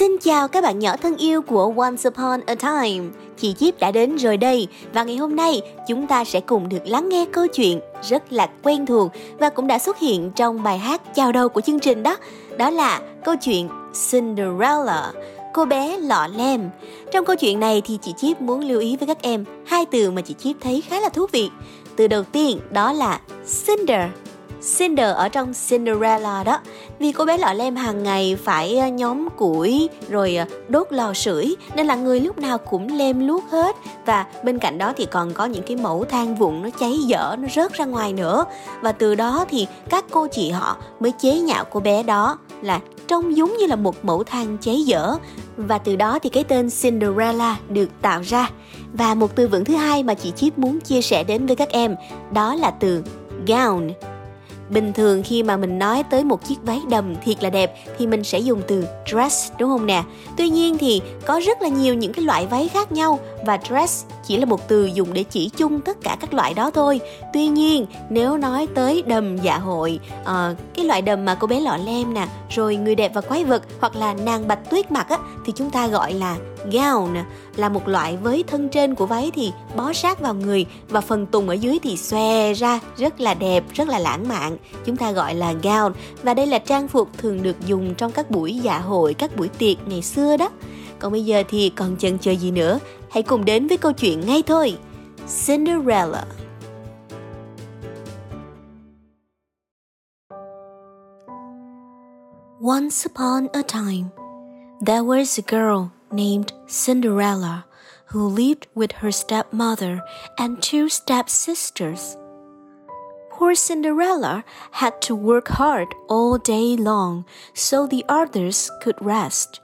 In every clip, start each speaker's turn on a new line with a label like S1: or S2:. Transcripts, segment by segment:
S1: Xin chào các bạn nhỏ thân yêu của Once Upon a Time. Chị Chip đã đến rồi đây và ngày hôm nay chúng ta sẽ cùng được lắng nghe câu chuyện rất là quen thuộc và cũng đã xuất hiện trong bài hát chào đầu của chương trình đó. Đó là câu chuyện Cinderella, cô bé lọ lem. Trong câu chuyện này thì chị Chip muốn lưu ý với các em hai từ mà chị Chip thấy khá là thú vị. Từ đầu tiên đó là Cinder Cinder ở trong Cinderella đó. Vì cô bé lọ lem hàng ngày phải ờ, nhóm củi rồi ờ, đốt lò sưởi, nên là người lúc nào cũng lem luốt hết. Và bên cạnh đó thì còn có những cái mẫu than vụn nó cháy dở, nó rớt ra ngoài nữa. Và từ đó thì các cô chị họ mới chế nhạo cô bé đó là trông giống như là một mẫu than cháy dở. Và từ đó thì cái tên Cinderella được tạo ra. Và một từ vựng thứ hai mà chị Chip muốn chia sẻ đến với các em, đó là từ gown bình thường khi mà mình nói tới một chiếc váy đầm thiệt là đẹp thì mình sẽ dùng từ dress, đúng không nè? Tuy nhiên thì có rất là nhiều những cái loại váy khác nhau và dress chỉ là một từ dùng để chỉ chung tất cả các loại đó thôi. Tuy nhiên nếu nói tới đầm dạ hội à, cái loại đầm mà cô bé lọ lem nè rồi người đẹp và quái vật hoặc là nàng bạch tuyết mặc á thì chúng ta gọi là gown. Là một loại với thân trên của váy thì bó sát vào người và phần tùng ở dưới thì xòe ra rất là đẹp rất là lãng mạn. Chúng ta gọi là gown. Và đây là trang phục thường được dùng trong các buổi dạ hội các buổi tiệc ngày xưa đó. Còn bây giờ thì còn chần chờ gì nữa? Hãy cùng đến với câu chuyện ngay thôi Cinderella Once upon a time, there was a girl named Cinderella who lived with her stepmother and two stepsisters. Poor Cinderella had to work hard all day long so the others could rest.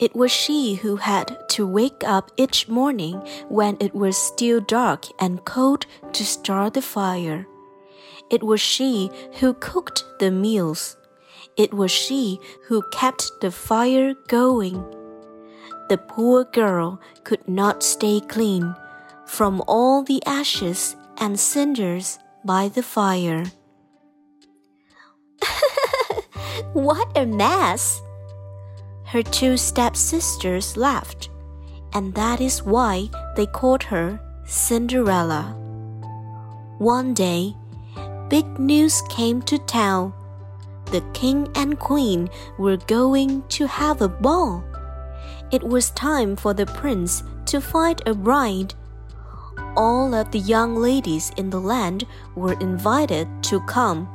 S1: It was she who had to wake up each morning when it was still dark and cold to start the fire. It was she who cooked the meals. It was she who kept the fire going. The poor girl could not stay clean from all the ashes and cinders by the fire. what a mess! Her two stepsisters laughed, and that is why they called her Cinderella. One day, big news came to town. The king and queen were going to have a ball. It was time for the prince to find a bride all of the young ladies in the land were invited to come.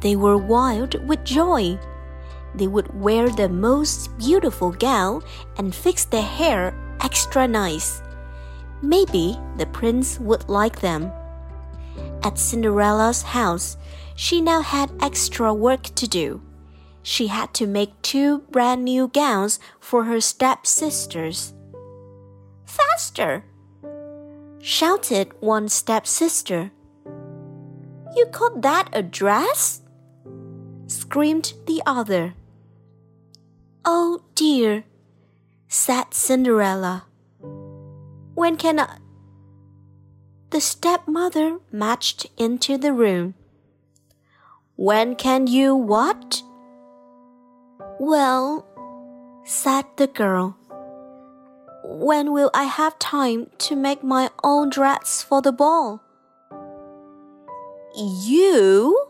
S1: They were wild with joy. They would wear the most beautiful gown and fix their hair extra nice. Maybe the prince would like them. At Cinderella's house, she now had extra work to do. She had to make two brand new gowns for her stepsisters. Faster! shouted one stepsister. You call that a dress? Screamed the other. Oh dear, said Cinderella. When can I? The stepmother marched into the room. When can you what? Well, said the girl. When will I have time to make my own dress for the ball? You?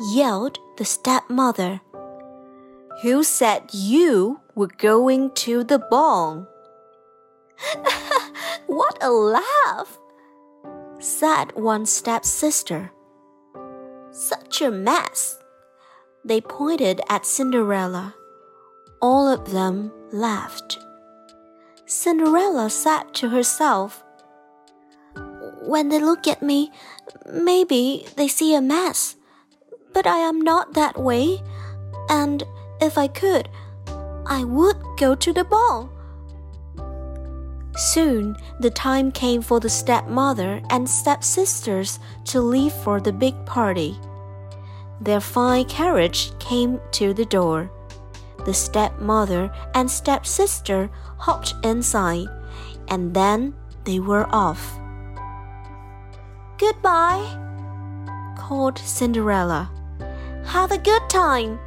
S1: Yelled the stepmother. Who said you were going to the ball? what a laugh! said one stepsister. Such a mess! They pointed at Cinderella. All of them laughed. Cinderella said to herself, When they look at me, maybe they see a mess. But I am not that way, and if I could, I would go to the ball. Soon the time came for the stepmother and stepsisters to leave for the big party. Their fine carriage came to the door. The stepmother and stepsister hopped inside, and then they were off. Goodbye, called Cinderella. Have a good time.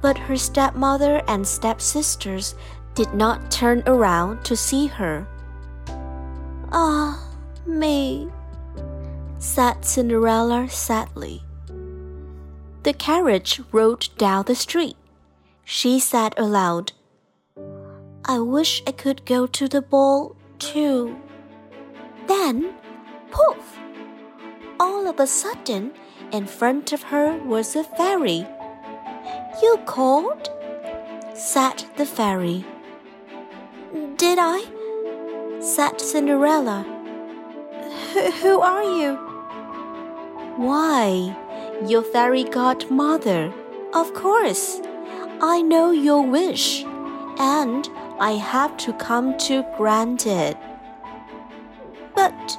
S1: But her stepmother and stepsisters did not turn around to see her. Ah, me, said Cinderella sadly. The carriage rolled down the street. She said aloud, I wish I could go to the ball too. Then, poof! All of a sudden, in front of her was a fairy. You called? said the fairy. Did I? said Cinderella. Who are you? Why, your fairy godmother, of course. I know your wish, and I have to come to grant it. But,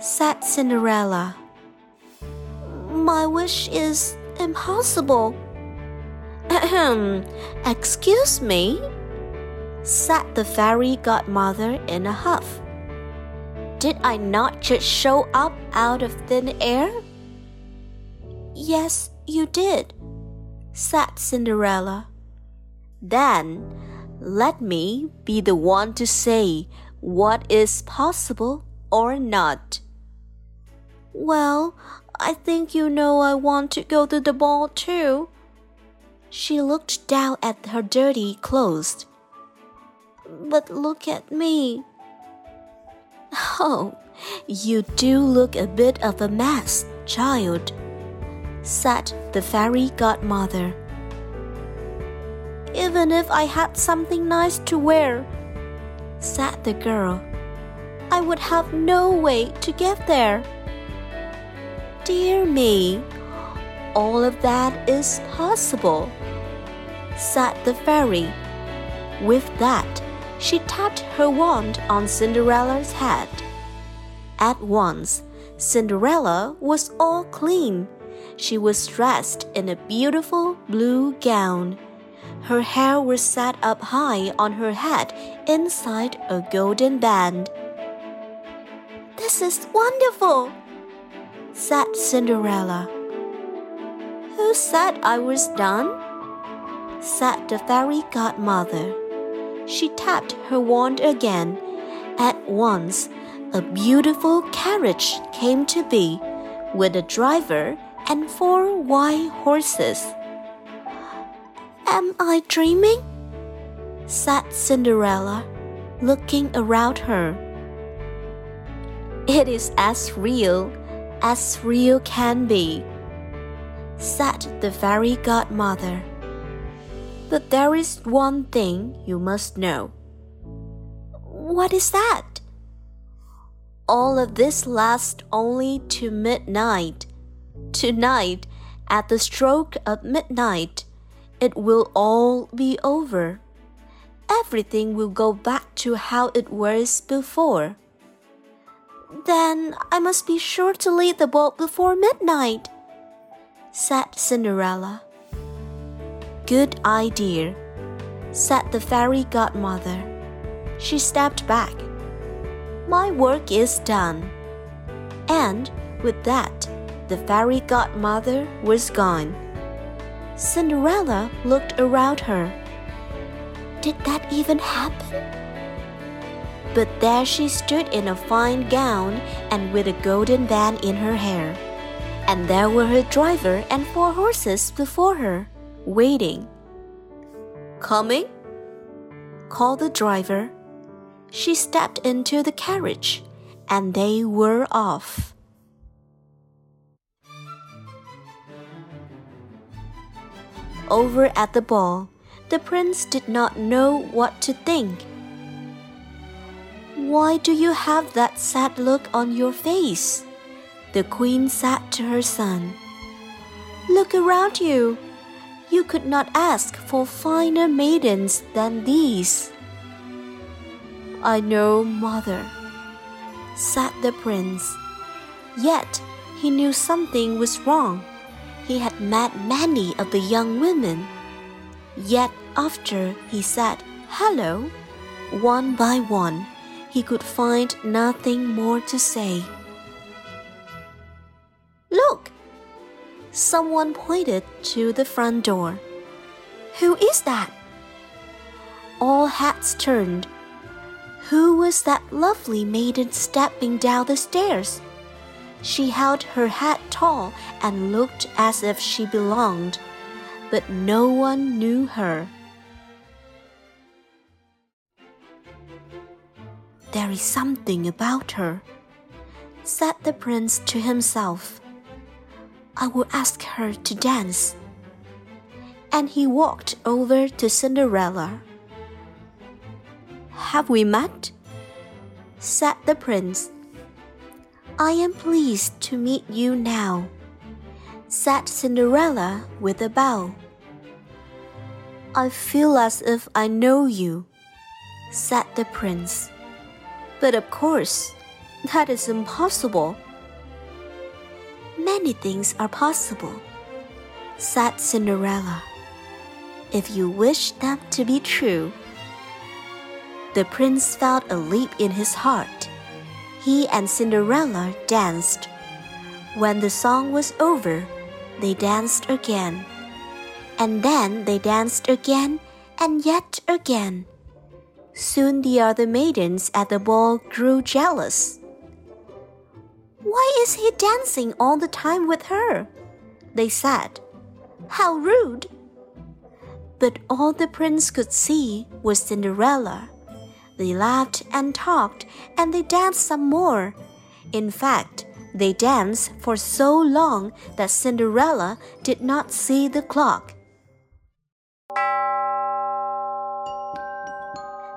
S1: said Cinderella, my wish is impossible. Ahem, excuse me, said the fairy godmother in a huff. Did I not just show up out of thin air? Yes, you did, said Cinderella. Then let me be the one to say what is possible or not. Well, I think you know I want to go to the ball too. She looked down at her dirty clothes. But look at me. Oh, you do look a bit of a mess, child, said the fairy godmother. Even if I had something nice to wear, said the girl, I would have no way to get there. Dear me, all of that is possible, said the fairy. With that, she tapped her wand on Cinderella's head. At once, Cinderella was all clean. She was dressed in a beautiful blue gown. Her hair was set up high on her head inside a golden band. This is wonderful, said Cinderella. Who said I was done? said the fairy godmother. She tapped her wand again. At once, a beautiful carriage came to be, with a driver and four white horses. Am I dreaming? said Cinderella, looking around her. It is as real as real can be, said the fairy godmother. But there is one thing you must know. What is that? All of this lasts only to midnight. Tonight, at the stroke of midnight, it will all be over. Everything will go back to how it was before. Then I must be sure to leave the ball before midnight, said Cinderella. Good idea, said the fairy godmother. She stepped back. My work is done. And with that, the fairy godmother was gone. Cinderella looked around her. Did that even happen? But there she stood in a fine gown and with a golden band in her hair. And there were her driver and four horses before her, waiting. Coming? called the driver. She stepped into the carriage, and they were off. Over at the ball, the prince did not know what to think. Why do you have that sad look on your face? The queen said to her son. Look around you. You could not ask for finer maidens than these. I know, mother, said the prince. Yet he knew something was wrong. He had met many of the young women. Yet after he said hello, one by one, he could find nothing more to say. Look! Someone pointed to the front door. Who is that? All heads turned. Who was that lovely maiden stepping down the stairs? She held her head tall and looked as if she belonged, but no one knew her. There is something about her, said the prince to himself. I will ask her to dance. And he walked over to Cinderella. Have we met? said the prince. I am pleased to meet you now, said Cinderella with a bow. I feel as if I know you, said the prince. But of course, that is impossible. Many things are possible, said Cinderella, if you wish them to be true. The prince felt a leap in his heart. He and Cinderella danced. When the song was over, they danced again. And then they danced again and yet again. Soon the other maidens at the ball grew jealous. Why is he dancing all the time with her? They said. How rude! But all the prince could see was Cinderella. They laughed and talked, and they danced some more. In fact, they danced for so long that Cinderella did not see the clock.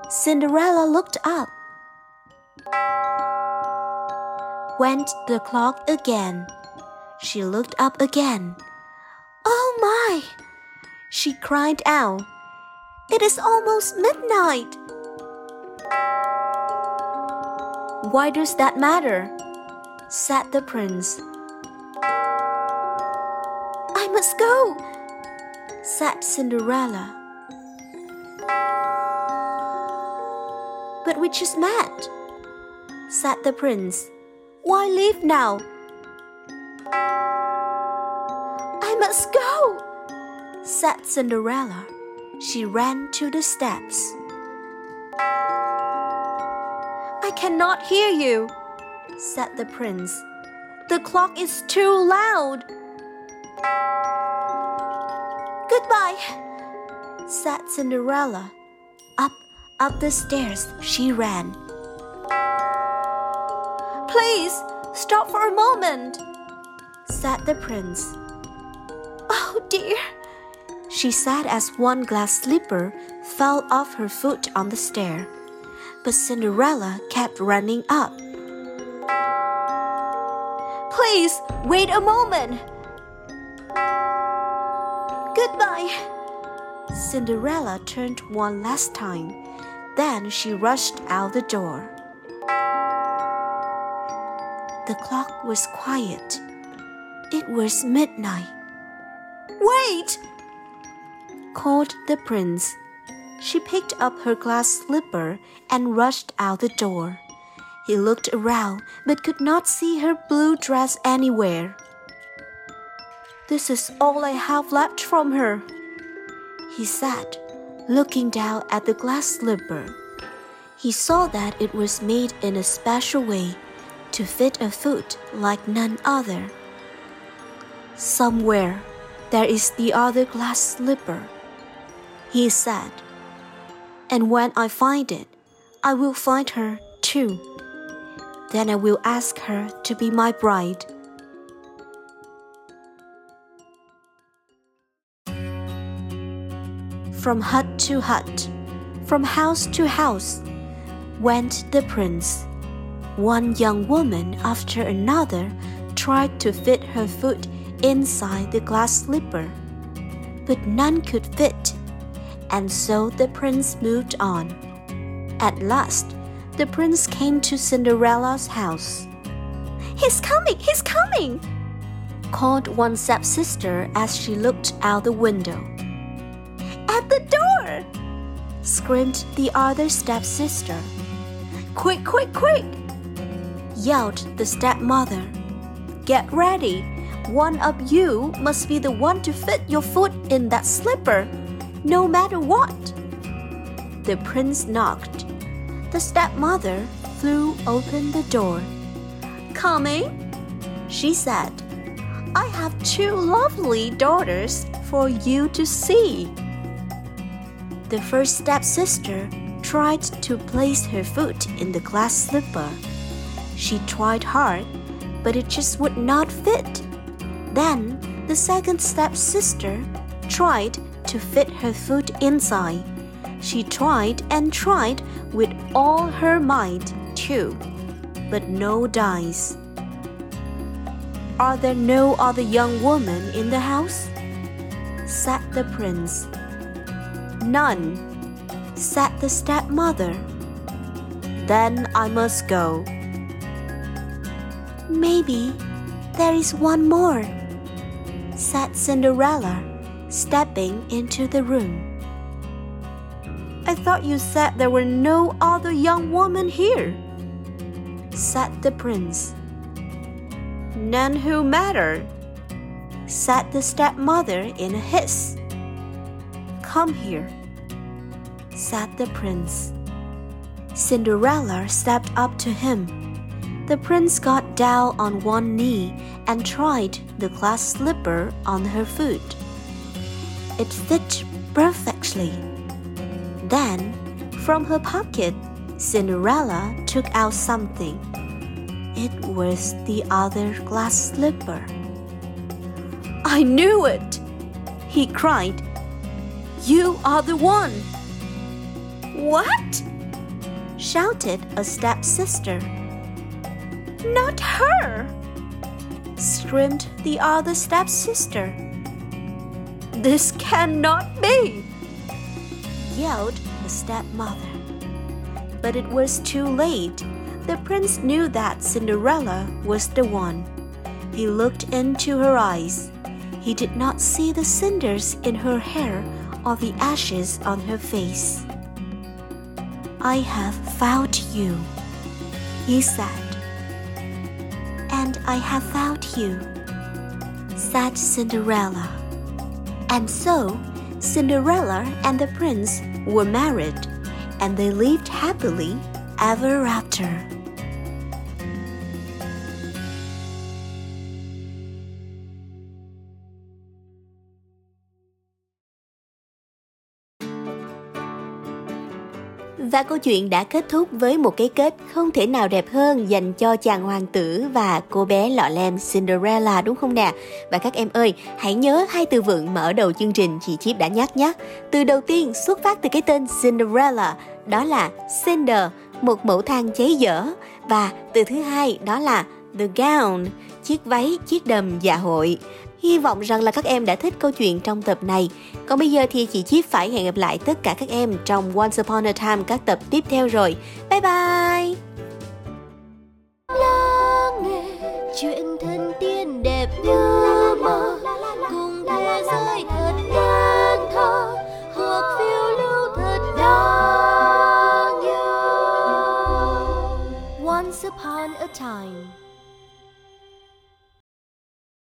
S1: Cinderella looked up. Went the clock again. She looked up again. Oh my! She cried out. It is almost midnight. Why does that matter? said the prince. I must go, said Cinderella. We just met, said the prince. Why leave now? I must go, said Cinderella. She ran to the steps. I cannot hear you, said the prince. The clock is too loud. Goodbye, said Cinderella. Up the stairs she ran. Please stop for a moment, said the prince. Oh dear, she said as one glass slipper fell off her foot on the stair. But Cinderella kept running up. Please wait a moment. Goodbye. Cinderella turned one last time then she rushed out the door. The clock was quiet. It was midnight. Wait! called the prince. She picked up her glass slipper and rushed out the door. He looked around but could not see her blue dress anywhere. This is all I have left from her, he said looking down at the glass slipper. He saw that it was made in a special way to fit a foot like none other. Somewhere there is the other glass slipper, he said. And when I find it, I will find her too. Then I will ask her to be my bride. From hut to hut, from house to house, went the prince. One young woman after another tried to fit her foot inside the glass slipper, but none could fit, and so the prince moved on. At last, the prince came to Cinderella's house. He's coming! He's coming! called one stepsister as she looked out the window. Door! screamed the other stepsister. Quick, quick, quick! yelled the stepmother. Get ready! One of you must be the one to fit your foot in that slipper, no matter what. The prince knocked. The stepmother threw open the door. Coming? She said. I have two lovely daughters for you to see. The first stepsister tried to place her foot in the glass slipper. She tried hard, but it just would not fit. Then the second stepsister tried to fit her foot inside. She tried and tried with all her might, too, but no dice. Are there no other young women in the house? said the prince. None, said the stepmother. Then I must go. Maybe there is one more, said Cinderella, stepping into the room. I thought you said there were no other young women here, said the prince. None who matter, said the stepmother in a hiss. Come here, said the prince. Cinderella stepped up to him. The prince got down on one knee and tried the glass slipper on her foot. It fit perfectly. Then, from her pocket, Cinderella took out something. It was the other glass slipper. I knew it! He cried. You are the one! What? shouted a stepsister. Not her! screamed the other stepsister. This cannot be! yelled the stepmother. But it was too late the prince knew that Cinderella was the one. He looked into her eyes. He did not see the cinders in her hair or the ashes on her face. I have found you, he said. And I have found you, said Cinderella. And so, Cinderella and the prince were married, and they lived happily ever after. Và câu chuyện đã kết thúc với một cái kết không thể nào đẹp hơn dành cho chàng hoàng tử và cô bé lọ lem Cinderella đúng không nè? Và các em ơi, hãy nhớ hai từ vựng mở đầu chương trình chị Chip đã nhắc nhé. Từ đầu tiên xuất phát từ cái tên Cinderella, đó là Cinder, một mẫu thang cháy dở. Và từ thứ hai đó là the gown, chiếc váy, chiếc đầm dạ hội. Hy vọng rằng là các em đã thích câu chuyện trong tập này. Còn bây giờ thì chị Chip phải hẹn gặp lại tất cả các em trong Once Upon a Time các tập tiếp theo rồi. Bye bye!
S2: Lắng nghe chuyện thân tiên đẹp như mơ, cùng thế giới thật đáng thơ hoặc phiêu lưu thật đáng yêu Once upon a time